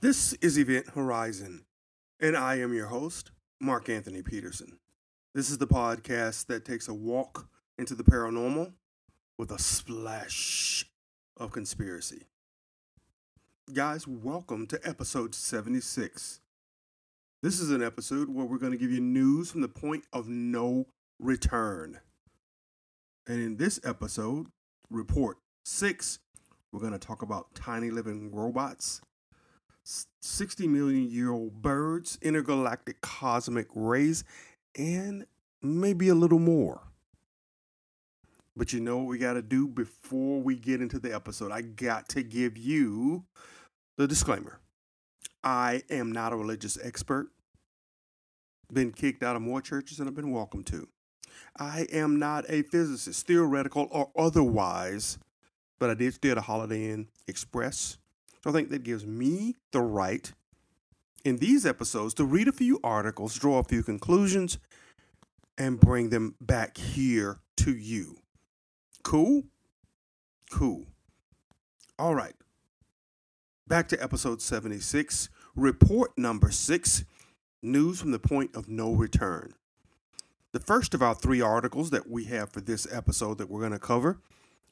This is Event Horizon, and I am your host, Mark Anthony Peterson. This is the podcast that takes a walk into the paranormal with a splash of conspiracy. Guys, welcome to episode 76. This is an episode where we're going to give you news from the point of no return. And in this episode, report six, we're going to talk about tiny living robots 60 million year old birds, intergalactic cosmic rays, and maybe a little more. But you know what we got to do before we get into the episode? I got to give you the disclaimer. I am not a religious expert. Been kicked out of more churches than I've been welcome to. I am not a physicist, theoretical or otherwise, but I did stay at a Holiday Inn Express I think that gives me the right in these episodes to read a few articles, draw a few conclusions, and bring them back here to you. Cool? Cool. All right. Back to episode 76, report number six news from the point of no return. The first of our three articles that we have for this episode that we're going to cover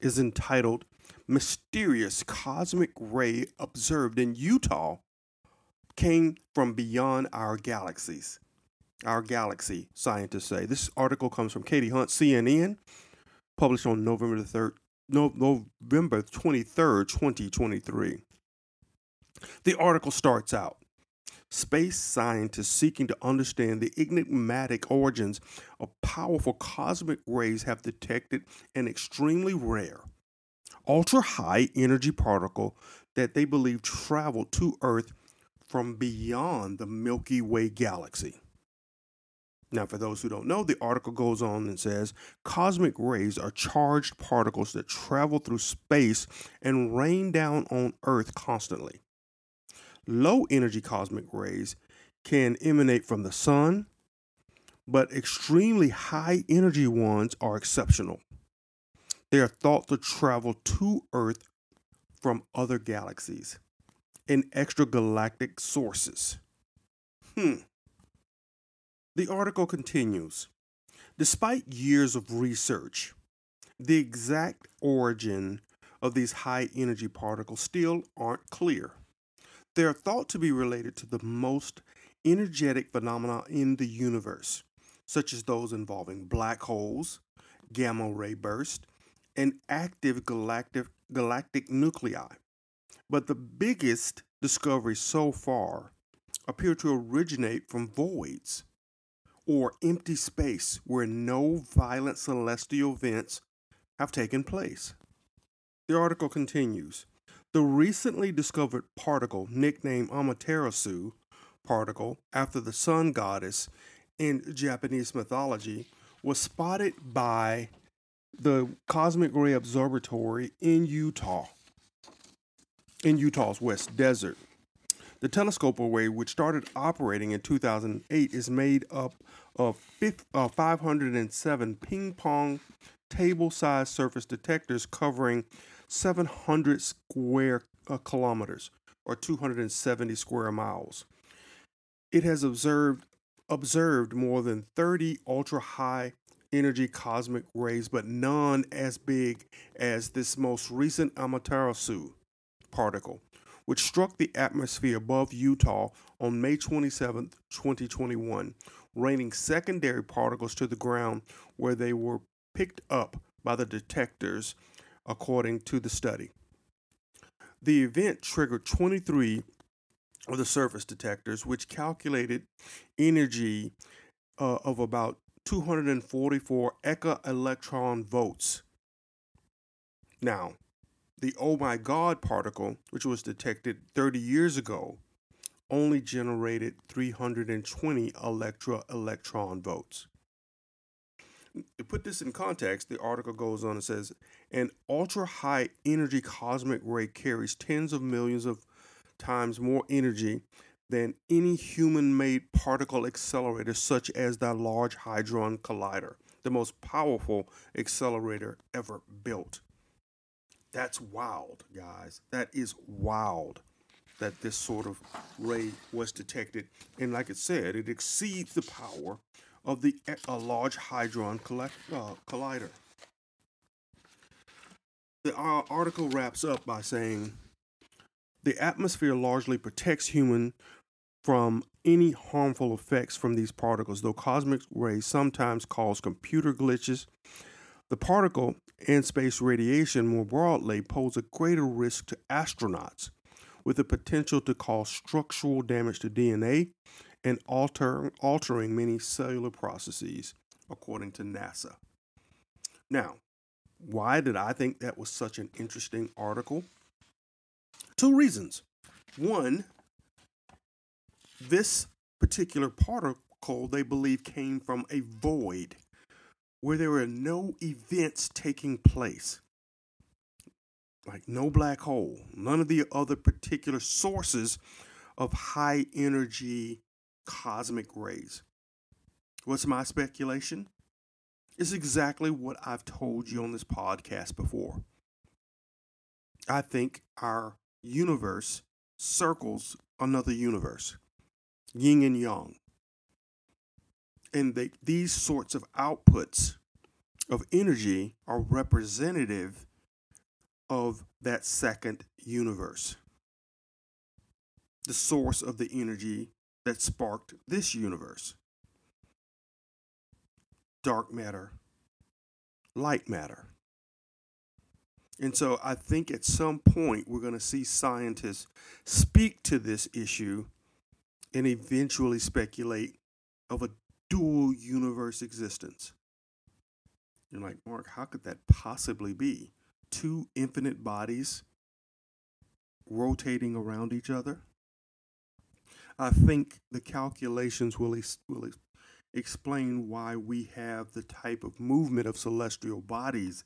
is entitled mysterious cosmic ray observed in Utah came from beyond our galaxies. Our galaxy, scientists say. This article comes from Katie Hunt, CNN, published on November the 3rd, no, November 23rd, 2023. The article starts out Space scientists seeking to understand the enigmatic origins of powerful cosmic rays have detected an extremely rare ultra high energy particle that they believe traveled to Earth from beyond the Milky Way galaxy. Now, for those who don't know, the article goes on and says cosmic rays are charged particles that travel through space and rain down on Earth constantly. Low energy cosmic rays can emanate from the sun, but extremely high energy ones are exceptional. They are thought to travel to Earth from other galaxies and extragalactic sources. Hmm. The article continues Despite years of research, the exact origin of these high energy particles still aren't clear. They are thought to be related to the most energetic phenomena in the universe, such as those involving black holes, gamma ray bursts, and active galactic, galactic nuclei. But the biggest discovery so far appear to originate from voids or empty space where no violent celestial events have taken place. The article continues. The recently discovered particle, nicknamed Amaterasu particle after the sun goddess in Japanese mythology, was spotted by the Cosmic Ray Observatory in Utah, in Utah's West Desert. The telescope array, which started operating in 2008, is made up of uh, 507 ping pong table sized surface detectors covering 700 square uh, kilometers or 270 square miles. It has observed observed more than 30 ultra high energy cosmic rays, but none as big as this most recent Amaterasu particle, which struck the atmosphere above Utah on May 27, 2021, raining secondary particles to the ground where they were picked up by the detectors, according to the study. The event triggered 23 of the surface detectors, which calculated energy uh, of about 244 exa electron volts. Now, the oh my god particle, which was detected 30 years ago, only generated 320 electra electron volts. To put this in context, the article goes on and says an ultra high energy cosmic ray carries tens of millions of times more energy than any human made particle accelerator, such as the Large Hadron Collider, the most powerful accelerator ever built. That's wild, guys. That is wild that this sort of ray was detected. And like it said, it exceeds the power of the a Large Hadron collect, uh, Collider. The uh, article wraps up by saying the atmosphere largely protects human from any harmful effects from these particles, though cosmic rays sometimes cause computer glitches. The particle and space radiation more broadly pose a greater risk to astronauts, with the potential to cause structural damage to DNA and alter, altering many cellular processes, according to NASA. Now, why did I think that was such an interesting article? Two reasons. One, this particular particle they believe came from a void where there were no events taking place. Like no black hole, none of the other particular sources of high energy cosmic rays. What's my speculation? It's exactly what I've told you on this podcast before. I think our universe circles another universe, yin and yang. And they, these sorts of outputs of energy are representative of that second universe, the source of the energy that sparked this universe dark matter, light matter. And so I think at some point we're going to see scientists speak to this issue and eventually speculate of a dual universe existence. You're like, Mark, how could that possibly be? Two infinite bodies rotating around each other? I think the calculations will, will explain why we have the type of movement of celestial bodies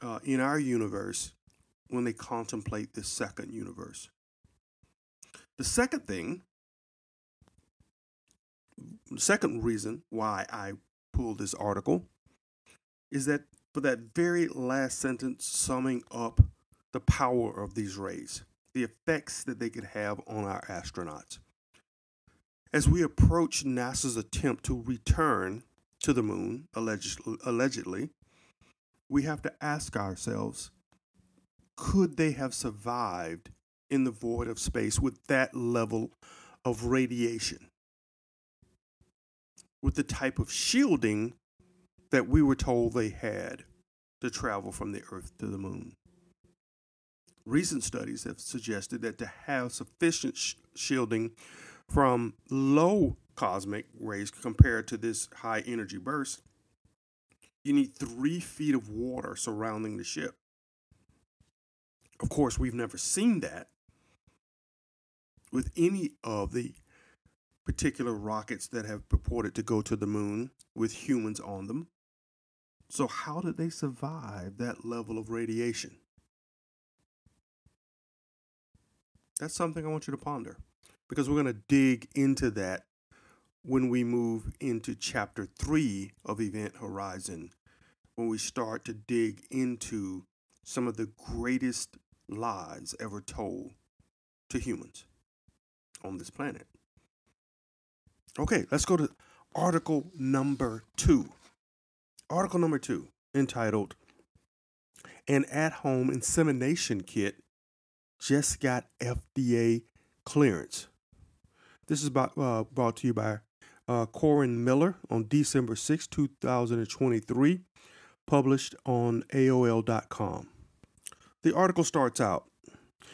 uh, in our universe when they contemplate this second universe. The second thing, the second reason why I pulled this article is that for that very last sentence summing up the power of these rays, the effects that they could have on our astronauts. As we approach NASA's attempt to return to the moon, allegedly, we have to ask ourselves could they have survived in the void of space with that level of radiation? With the type of shielding that we were told they had to travel from the Earth to the moon. Recent studies have suggested that to have sufficient sh- shielding from low cosmic rays compared to this high energy burst, you need three feet of water surrounding the ship. Of course, we've never seen that with any of the particular rockets that have purported to go to the moon with humans on them. So, how did they survive that level of radiation? That's something I want you to ponder because we're going to dig into that when we move into chapter three of Event Horizon, when we start to dig into some of the greatest lies ever told to humans on this planet. Okay, let's go to article number two. Article number two, entitled An At Home Insemination Kit Just Got FDA Clearance. This is about, uh, brought to you by uh, Korin Miller on December 6, 2023, published on AOL.com. The article starts out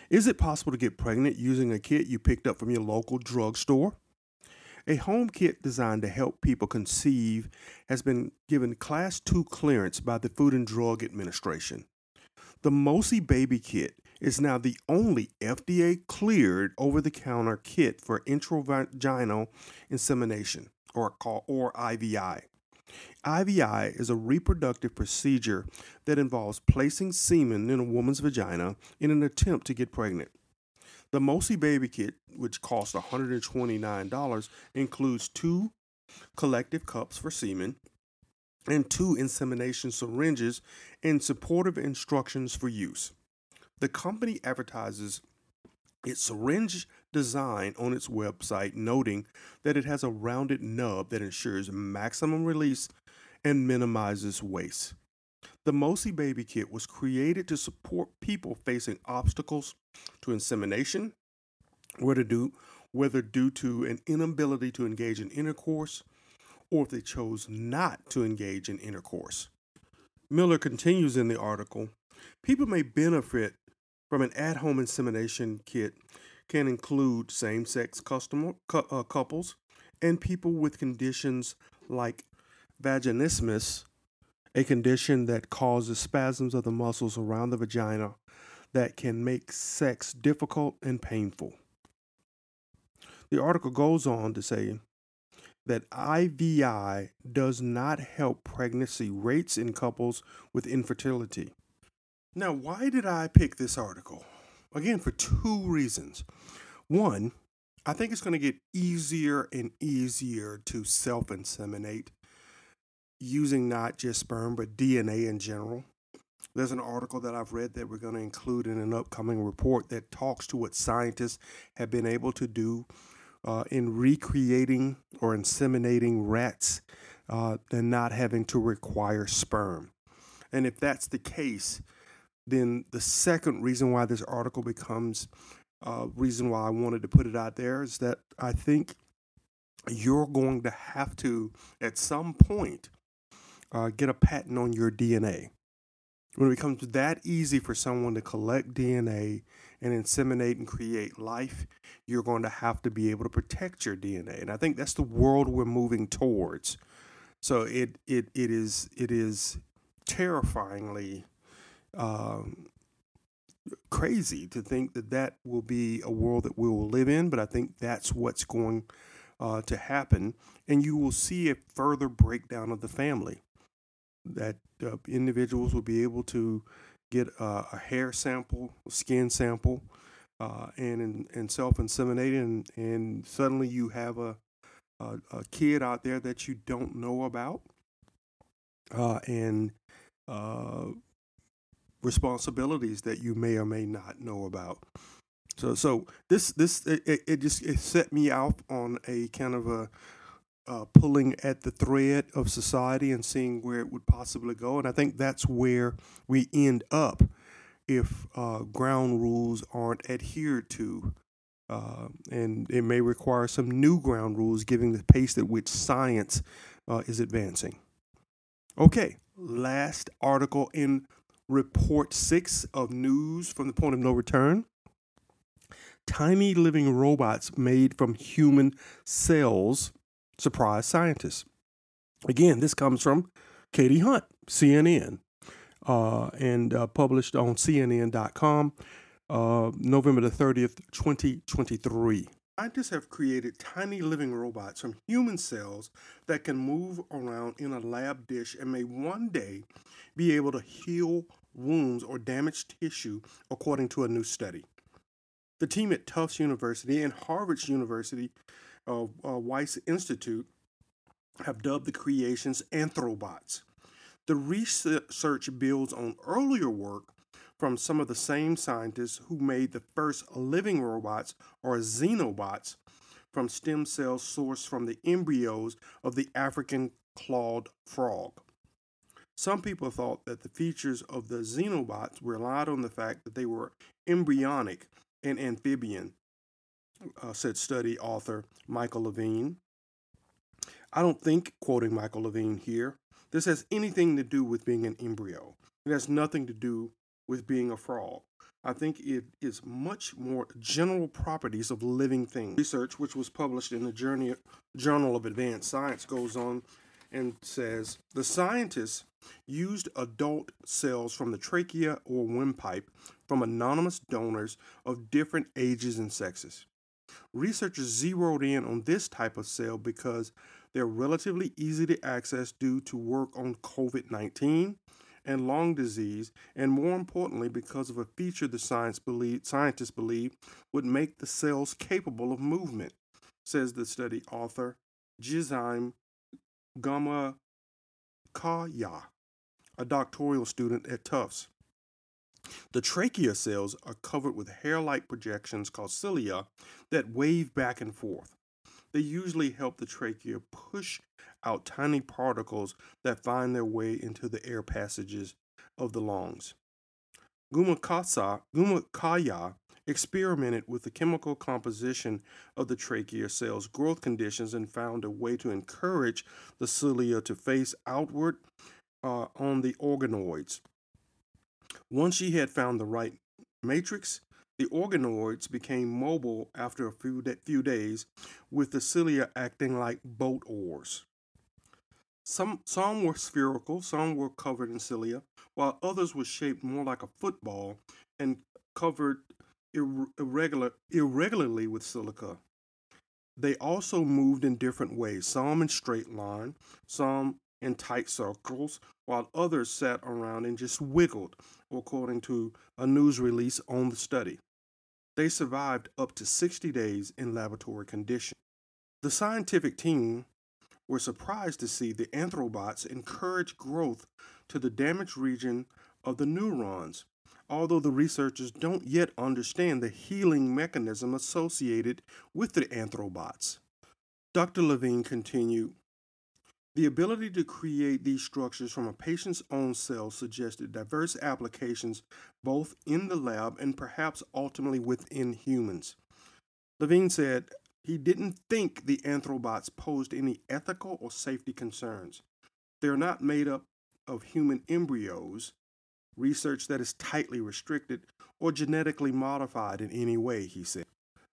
Is it possible to get pregnant using a kit you picked up from your local drugstore? A home kit designed to help people conceive has been given Class 2 clearance by the Food and Drug Administration. The Mosie Baby Kit is now the only FDA cleared over the counter kit for intravaginal insemination, or, call or IVI. IVI is a reproductive procedure that involves placing semen in a woman's vagina in an attempt to get pregnant. The Mosie Baby Kit, which costs $129, includes two collective cups for semen and two insemination syringes and supportive instructions for use. The company advertises its syringe design on its website, noting that it has a rounded nub that ensures maximum release and minimizes waste. The Mosie Baby Kit was created to support people facing obstacles to insemination, whether due, whether due to an inability to engage in intercourse or if they chose not to engage in intercourse. Miller continues in the article people may benefit from an at home insemination kit, can include same sex uh, couples and people with conditions like vaginismus a condition that causes spasms of the muscles around the vagina that can make sex difficult and painful. The article goes on to say that IVI does not help pregnancy rates in couples with infertility. Now, why did I pick this article? Again, for two reasons. One, I think it's going to get easier and easier to self inseminate using not just sperm, but DNA in general. There's an article that I've read that we're going to include in an upcoming report that talks to what scientists have been able to do uh, in recreating or inseminating rats uh, and not having to require sperm. And if that's the case, then the second reason why this article becomes uh, reason why I wanted to put it out there is that I think you're going to have to, at some point, uh, get a patent on your DNA. When it becomes that easy for someone to collect DNA and inseminate and create life, you're going to have to be able to protect your DNA. And I think that's the world we're moving towards. So it it it is it is terrifyingly um, crazy to think that that will be a world that we will live in. But I think that's what's going uh, to happen, and you will see a further breakdown of the family that uh, individuals will be able to get a, a hair sample, skin sample, uh, and and self inseminate, and and suddenly you have a, a, a kid out there that you don't know about, uh, and uh, responsibilities that you may or may not know about. So so this this it, it just it set me out on a kind of a uh, pulling at the thread of society and seeing where it would possibly go. And I think that's where we end up if uh, ground rules aren't adhered to. Uh, and it may require some new ground rules given the pace at which science uh, is advancing. Okay, last article in report six of news from the point of no return. Tiny living robots made from human cells surprise scientists. Again, this comes from Katie Hunt, CNN, uh, and uh, published on CNN.com uh, November the 30th, 2023. Scientists have created tiny living robots from human cells that can move around in a lab dish and may one day be able to heal wounds or damaged tissue, according to a new study. The team at Tufts University and Harvard University uh, uh, Wyss Institute have dubbed the creations anthrobots. The research builds on earlier work from some of the same scientists who made the first living robots or xenobots from stem cells sourced from the embryos of the African clawed frog. Some people thought that the features of the xenobots relied on the fact that they were embryonic and amphibian, uh, said study author Michael Levine. I don't think, quoting Michael Levine here, this has anything to do with being an embryo. It has nothing to do with being a frog. I think it is much more general properties of living things. Research, which was published in the Journal of Advanced Science, goes on and says the scientists used adult cells from the trachea or windpipe from anonymous donors of different ages and sexes. Researchers zeroed in on this type of cell because they're relatively easy to access due to work on COVID 19 and lung disease, and more importantly, because of a feature the science believe, scientists believe would make the cells capable of movement, says the study author Jizime Gama Kaya, a doctoral student at Tufts. The trachea cells are covered with hair like projections called cilia that wave back and forth. They usually help the trachea push out tiny particles that find their way into the air passages of the lungs. Gumakasa, Gumakaya experimented with the chemical composition of the trachea cells' growth conditions and found a way to encourage the cilia to face outward uh, on the organoids. Once she had found the right matrix, the organoids became mobile after a few, few days, with the cilia acting like boat oars. Some, some were spherical, some were covered in cilia, while others were shaped more like a football and covered irregular, irregularly with silica. They also moved in different ways, some in straight line, some in tight circles, while others sat around and just wiggled, according to a news release on the study. They survived up to 60 days in laboratory conditions. The scientific team were surprised to see the anthrobots encourage growth to the damaged region of the neurons, although the researchers don't yet understand the healing mechanism associated with the anthrobots. Dr. Levine continued The ability to create these structures from a patient's own cells suggested diverse applications both in the lab and perhaps ultimately within humans. Levine said, he didn't think the anthrobots posed any ethical or safety concerns. They're not made up of human embryos, research that is tightly restricted, or genetically modified in any way, he said.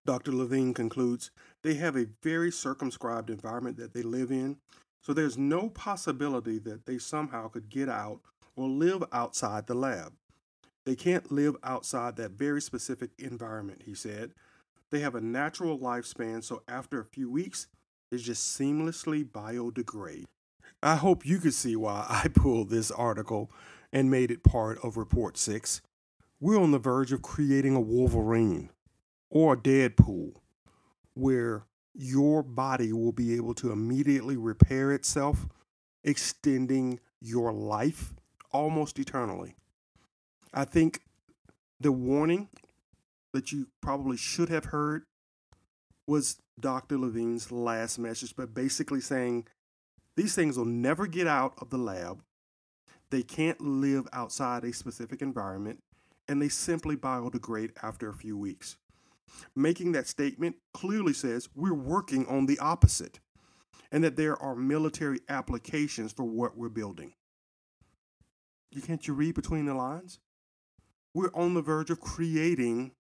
Dr. Levine concludes they have a very circumscribed environment that they live in, so there's no possibility that they somehow could get out or live outside the lab. They can't live outside that very specific environment, he said, they have a natural lifespan, so after a few weeks, they just seamlessly biodegrade. I hope you could see why I pulled this article and made it part of Report 6. We're on the verge of creating a Wolverine or a Deadpool where your body will be able to immediately repair itself, extending your life almost eternally. I think the warning that you probably should have heard was Dr. Levine's last message, but basically saying these things will never get out of the lab. They can't live outside a specific environment, and they simply biodegrade after a few weeks. Making that statement clearly says we're working on the opposite, and that there are military applications for what we're building. You can't you read between the lines? We're on the verge of creating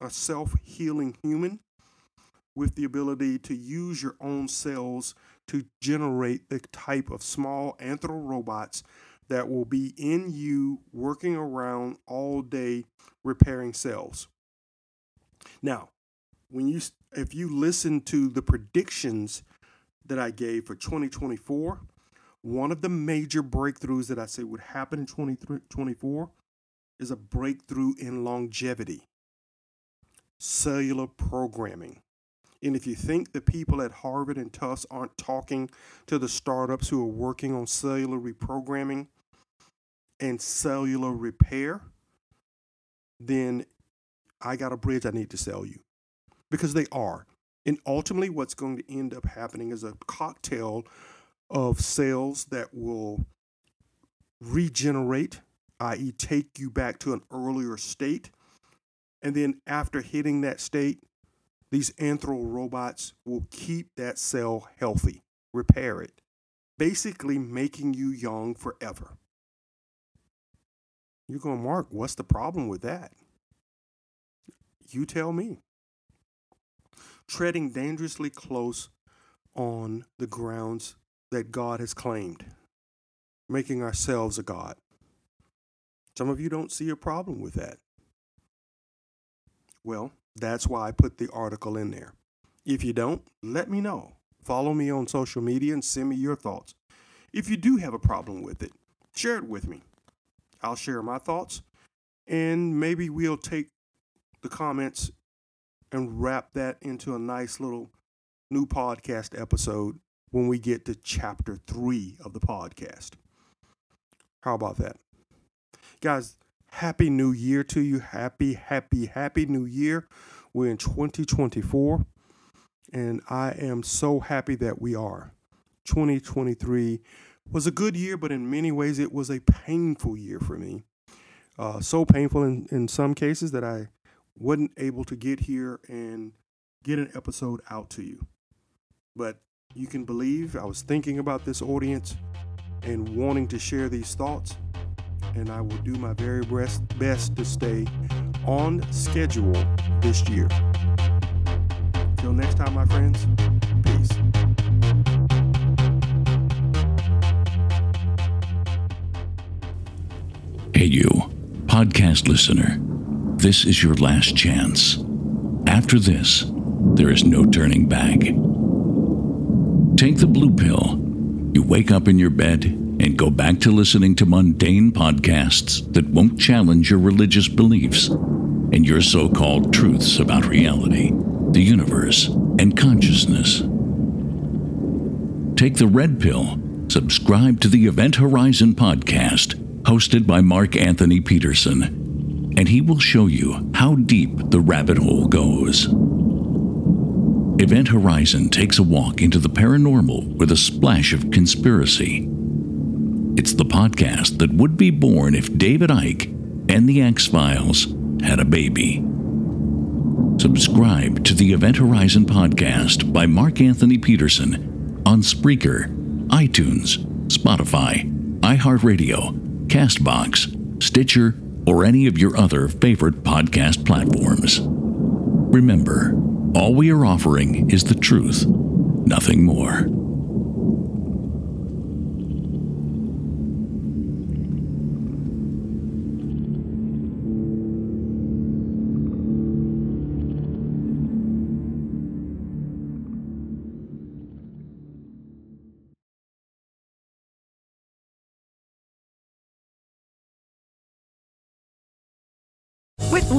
a self healing human with the ability to use your own cells to generate the type of small anthro robots that will be in you working around all day repairing cells. Now, when you if you listen to the predictions that I gave for 2024, one of the major breakthroughs that I say would happen in 2024 is a breakthrough in longevity cellular programming. And if you think the people at Harvard and Tufts aren't talking to the startups who are working on cellular reprogramming and cellular repair, then I got a bridge I need to sell you. Because they are. And ultimately, what's going to end up happening is a cocktail of cells that will regenerate, i.e., take you back to an earlier state and then after hitting that state, these anthro robots will keep that cell healthy, repair it, basically making you young forever. You're going, Mark, what's the problem with that? You tell me. Treading dangerously close on the grounds that God has claimed, making ourselves a God. Some of you don't see a problem with that. Well, that's why I put the article in there. If you don't, let me know. Follow me on social media and send me your thoughts. If you do have a problem with it, share it with me. I'll share my thoughts and maybe we'll take the comments and wrap that into a nice little new podcast episode when we get to chapter three of the podcast. How about that? Guys, happy new year to you. Happy, happy, happy new year. We're in 2024, and I am so happy that we are. 2023 was a good year, but in many ways it was a painful year for me. Uh, so painful in, in some cases that I wasn't able to get here and get an episode out to you. But you can believe I was thinking about this audience and wanting to share these thoughts, and I will do my very best, best to stay on schedule this year. Till next time, my friends, peace. Hey, you, podcast listener, this is your last chance. After this, there is no turning back. Take the blue pill. You wake up in your bed and go back to listening to mundane podcasts that won't challenge your religious beliefs and your so called truths about reality, the universe, and consciousness. Take the red pill. Subscribe to the Event Horizon podcast, hosted by Mark Anthony Peterson, and he will show you how deep the rabbit hole goes. Event Horizon takes a walk into the paranormal with a splash of conspiracy. It's the podcast that would be born if David Icke and the X Files had a baby. Subscribe to the Event Horizon podcast by Mark Anthony Peterson on Spreaker, iTunes, Spotify, iHeartRadio, Castbox, Stitcher, or any of your other favorite podcast platforms. Remember, all we are offering is the truth, nothing more.